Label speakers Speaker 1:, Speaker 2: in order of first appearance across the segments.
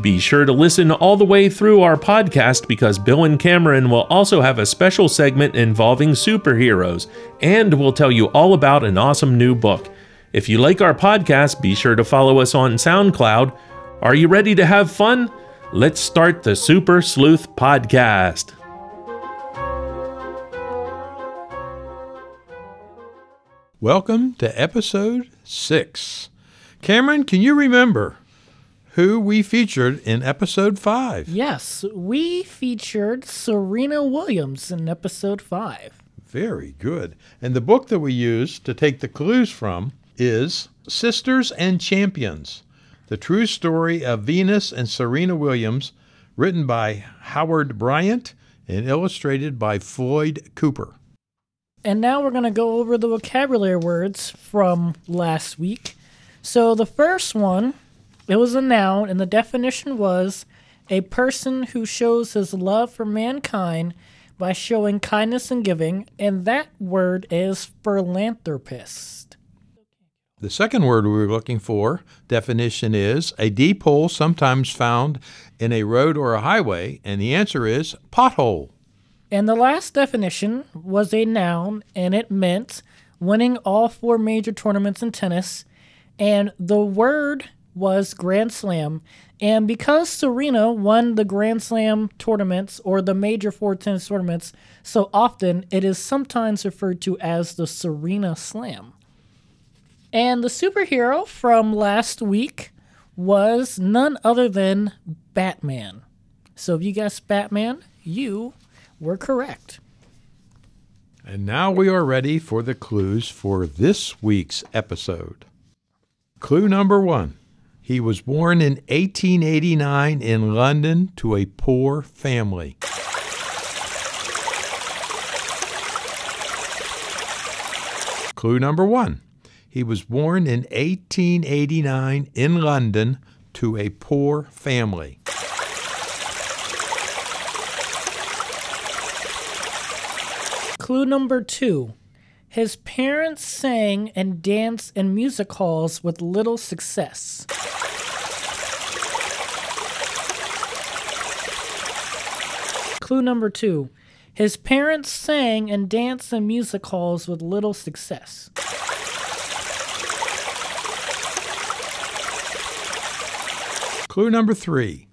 Speaker 1: Be sure to listen all the way through our podcast because Bill and Cameron will also have a special segment involving superheroes, and we'll tell you all about an awesome new book. If you like our podcast, be sure to follow us on SoundCloud. Are you ready to have fun? Let's start the Super Sleuth Podcast.
Speaker 2: Welcome to episode six. Cameron, can you remember who we featured in episode five?
Speaker 3: Yes, we featured Serena Williams in episode five.
Speaker 2: Very good. And the book that we used to take the clues from is Sisters and Champions The True Story of Venus and Serena Williams, written by Howard Bryant and illustrated by Floyd Cooper.
Speaker 3: And now we're going to go over the vocabulary words from last week. So the first one, it was a noun, and the definition was a person who shows his love for mankind by showing kindness and giving, and that word is philanthropist.
Speaker 2: The second word we were looking for definition is a deep hole sometimes found in a road or a highway, and the answer is pothole.
Speaker 3: And the last definition was a noun, and it meant winning all four major tournaments in tennis. And the word was Grand Slam. And because Serena won the Grand Slam tournaments or the major four tennis tournaments so often, it is sometimes referred to as the Serena Slam. And the superhero from last week was none other than Batman. So if you guessed Batman, you were correct.
Speaker 2: And now we are ready for the clues for this week's episode. Clue number one He was born in 1889 in London to a poor family. Clue number one He was born in 1889 in London to a poor family.
Speaker 3: Clue number two. His parents sang and danced in music halls with little success. Clue number two. His parents sang and danced in music halls with little success.
Speaker 2: Clue number three.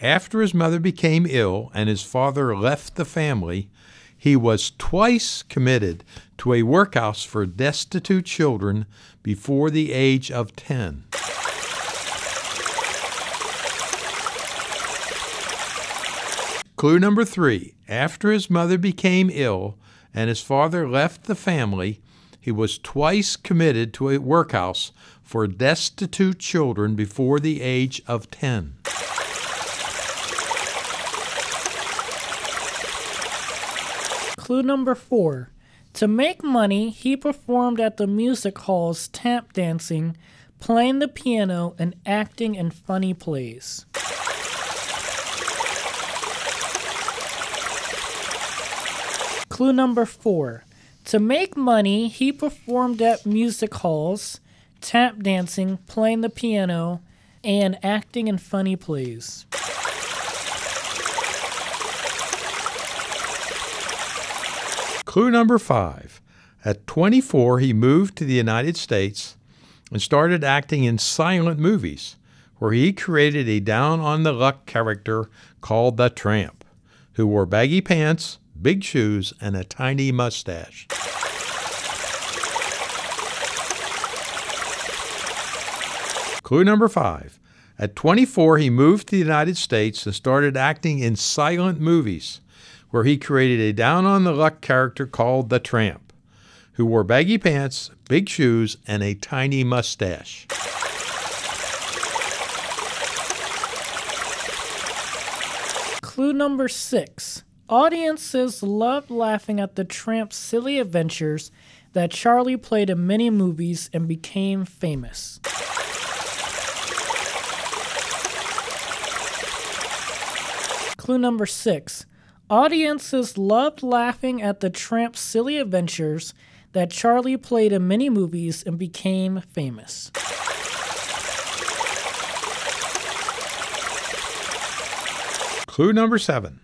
Speaker 2: After his mother became ill and his father left the family, he was twice committed to a workhouse for destitute children before the age of 10. Clue number three. After his mother became ill and his father left the family, he was twice committed to a workhouse for destitute children before the age of 10.
Speaker 3: Clue number four. To make money, he performed at the music halls tap dancing, playing the piano, and acting in funny plays. Clue number four. To make money, he performed at music halls, tap dancing, playing the piano, and acting in funny plays.
Speaker 2: Clue number five. At 24, he moved to the United States and started acting in silent movies, where he created a down on the luck character called the Tramp, who wore baggy pants, big shoes, and a tiny mustache. Clue number five. At 24, he moved to the United States and started acting in silent movies, where he created a down on the luck character called the Tramp, who wore baggy pants, big shoes, and a tiny mustache.
Speaker 3: Clue number six. Audiences loved laughing at the tramp's silly adventures that Charlie played in many movies and became famous. Clue number six. Audiences loved laughing at the tramp's silly adventures that Charlie played in many movies and became famous.
Speaker 2: Clue number seven.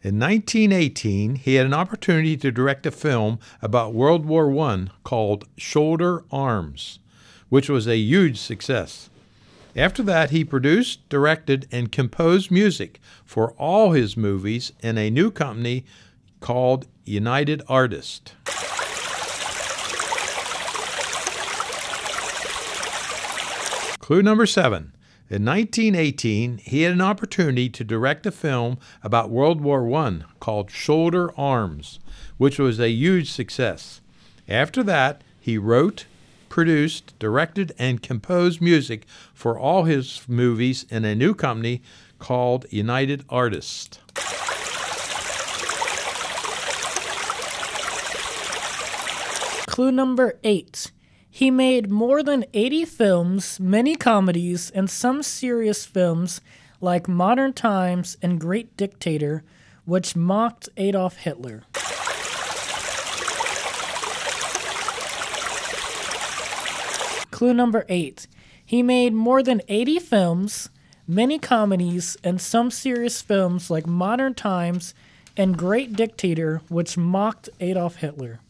Speaker 2: In 1918, he had an opportunity to direct a film about World War I called Shoulder Arms, which was a huge success. After that, he produced, directed, and composed music for all his movies in a new company called United Artists. Clue number seven. In 1918, he had an opportunity to direct a film about World War I called Shoulder Arms, which was a huge success. After that, he wrote, produced, directed, and composed music for all his movies in a new company called United Artists.
Speaker 3: Clue number eight. He made more than 80 films, many comedies, and some serious films like Modern Times and Great Dictator, which mocked Adolf Hitler. Clue number eight. He made more than 80 films, many comedies, and some serious films like Modern Times and Great Dictator, which mocked Adolf Hitler.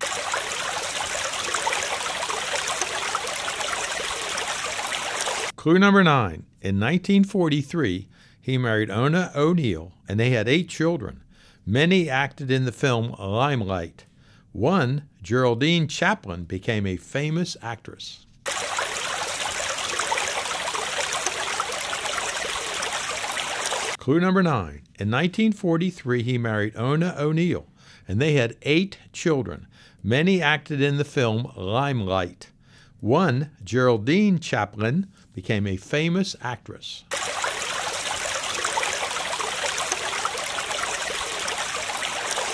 Speaker 2: Clue number nine. In 1943, he married Oona O'Neill, and they had eight children. Many acted in the film Limelight. One, Geraldine Chaplin, became a famous actress. Clue number nine. In 1943, he married Oona O'Neill, and they had eight children. Many acted in the film Limelight. One, Geraldine Chaplin, became a famous actress.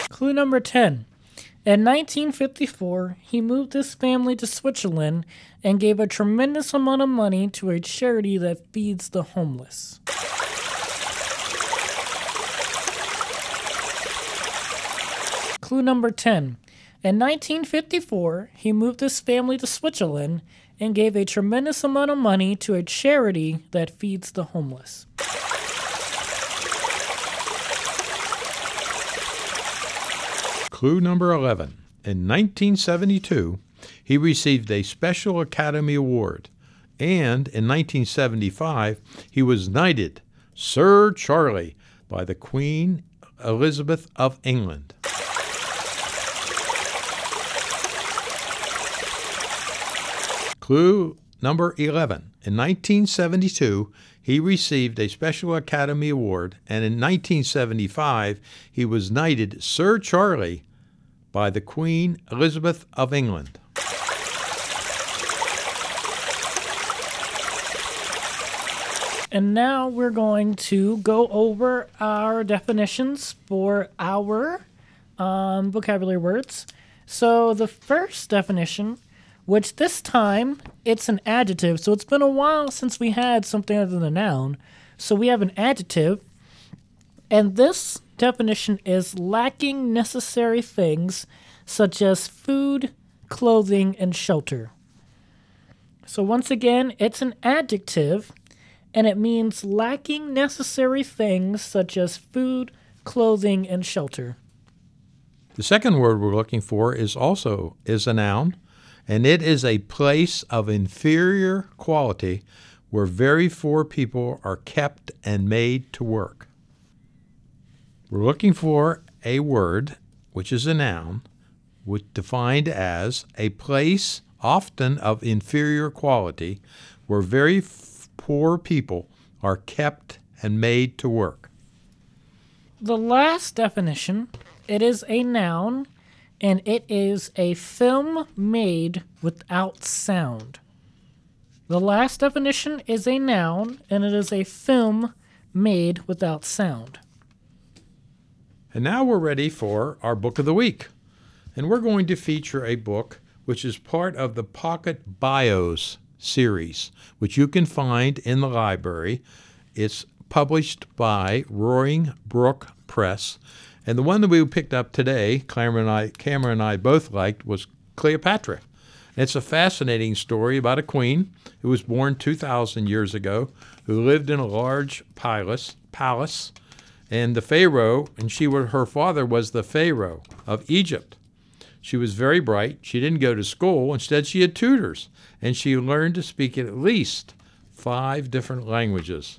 Speaker 3: Clue number 10. In 1954, he moved his family to Switzerland and gave a tremendous amount of money to a charity that feeds the homeless. Clue number 10. In 1954, he moved his family to Switzerland and gave a tremendous amount of money to a charity that feeds the homeless.
Speaker 2: Clue number 11. In 1972, he received a Special Academy Award, and in 1975, he was knighted Sir Charlie by the Queen Elizabeth of England. Clue number 11. In 1972, he received a Special Academy Award, and in 1975, he was knighted Sir Charlie by the Queen Elizabeth of England.
Speaker 3: And now we're going to go over our definitions for our um, vocabulary words. So the first definition, which this time it's an adjective, so it's been a while since we had something other than a noun. So we have an adjective, and this definition is lacking necessary things such as food, clothing, and shelter. So once again, it's an adjective and it means lacking necessary things such as food, clothing, and shelter.
Speaker 2: The second word we're looking for is also is a noun, and it is a place of inferior quality where very poor people are kept and made to work. We're looking for a word which is a noun, which defined as a place often of inferior quality where very poor people are kept and made to work.
Speaker 3: The last definition, it is a noun and it is a film made without sound. The last definition is a noun and it is a film made without sound.
Speaker 2: And now we're ready for our book of the week. And we're going to feature a book which is part of the Pocket Bios series, which you can find in the library. It's published by Roaring Brook Press. And the one that we picked up today, Cameron and I, Cameron and I both liked, was Cleopatra. It's a fascinating story about a queen who was born 2,000 years ago, who lived in a large palace, palace and the Pharaoh, and she were, her father was the Pharaoh of Egypt. She was very bright. She didn't go to school. Instead, she had tutors, and she learned to speak at least five different languages.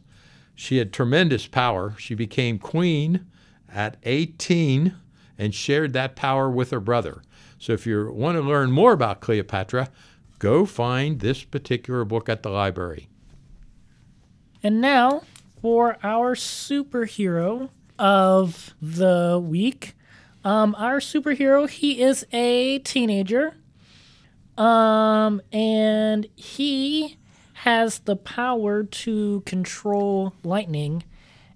Speaker 2: She had tremendous power. She became queen at 18 and shared that power with her brother. So if you want to learn more about Cleopatra, go find this particular book at the library.
Speaker 3: And now for our superhero of the week. Um, our superhero, he is a teenager. Um, and he has the power to control lightning.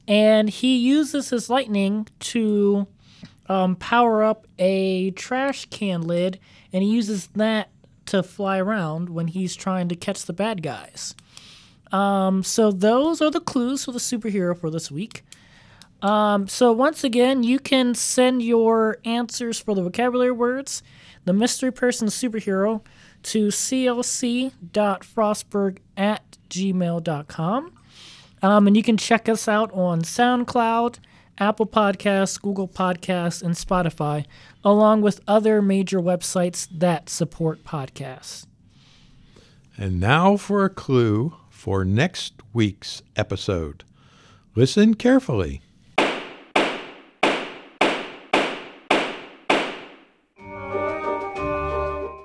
Speaker 3: And he uses his lightning to um, power up a trash can lid. And he uses that to fly around when he's trying to catch the bad guys. Um, so those are the clues for the superhero for this week. Um, so once again, you can send your answers for the vocabulary words, the mystery person superhero, to clc.frostburg at gmail.com. Um, and you can check us out on SoundCloud, Apple Podcasts, Google Podcasts, and Spotify, along with other major websites that support podcasts.
Speaker 2: And now for a clue for next week's episode. Listen carefully.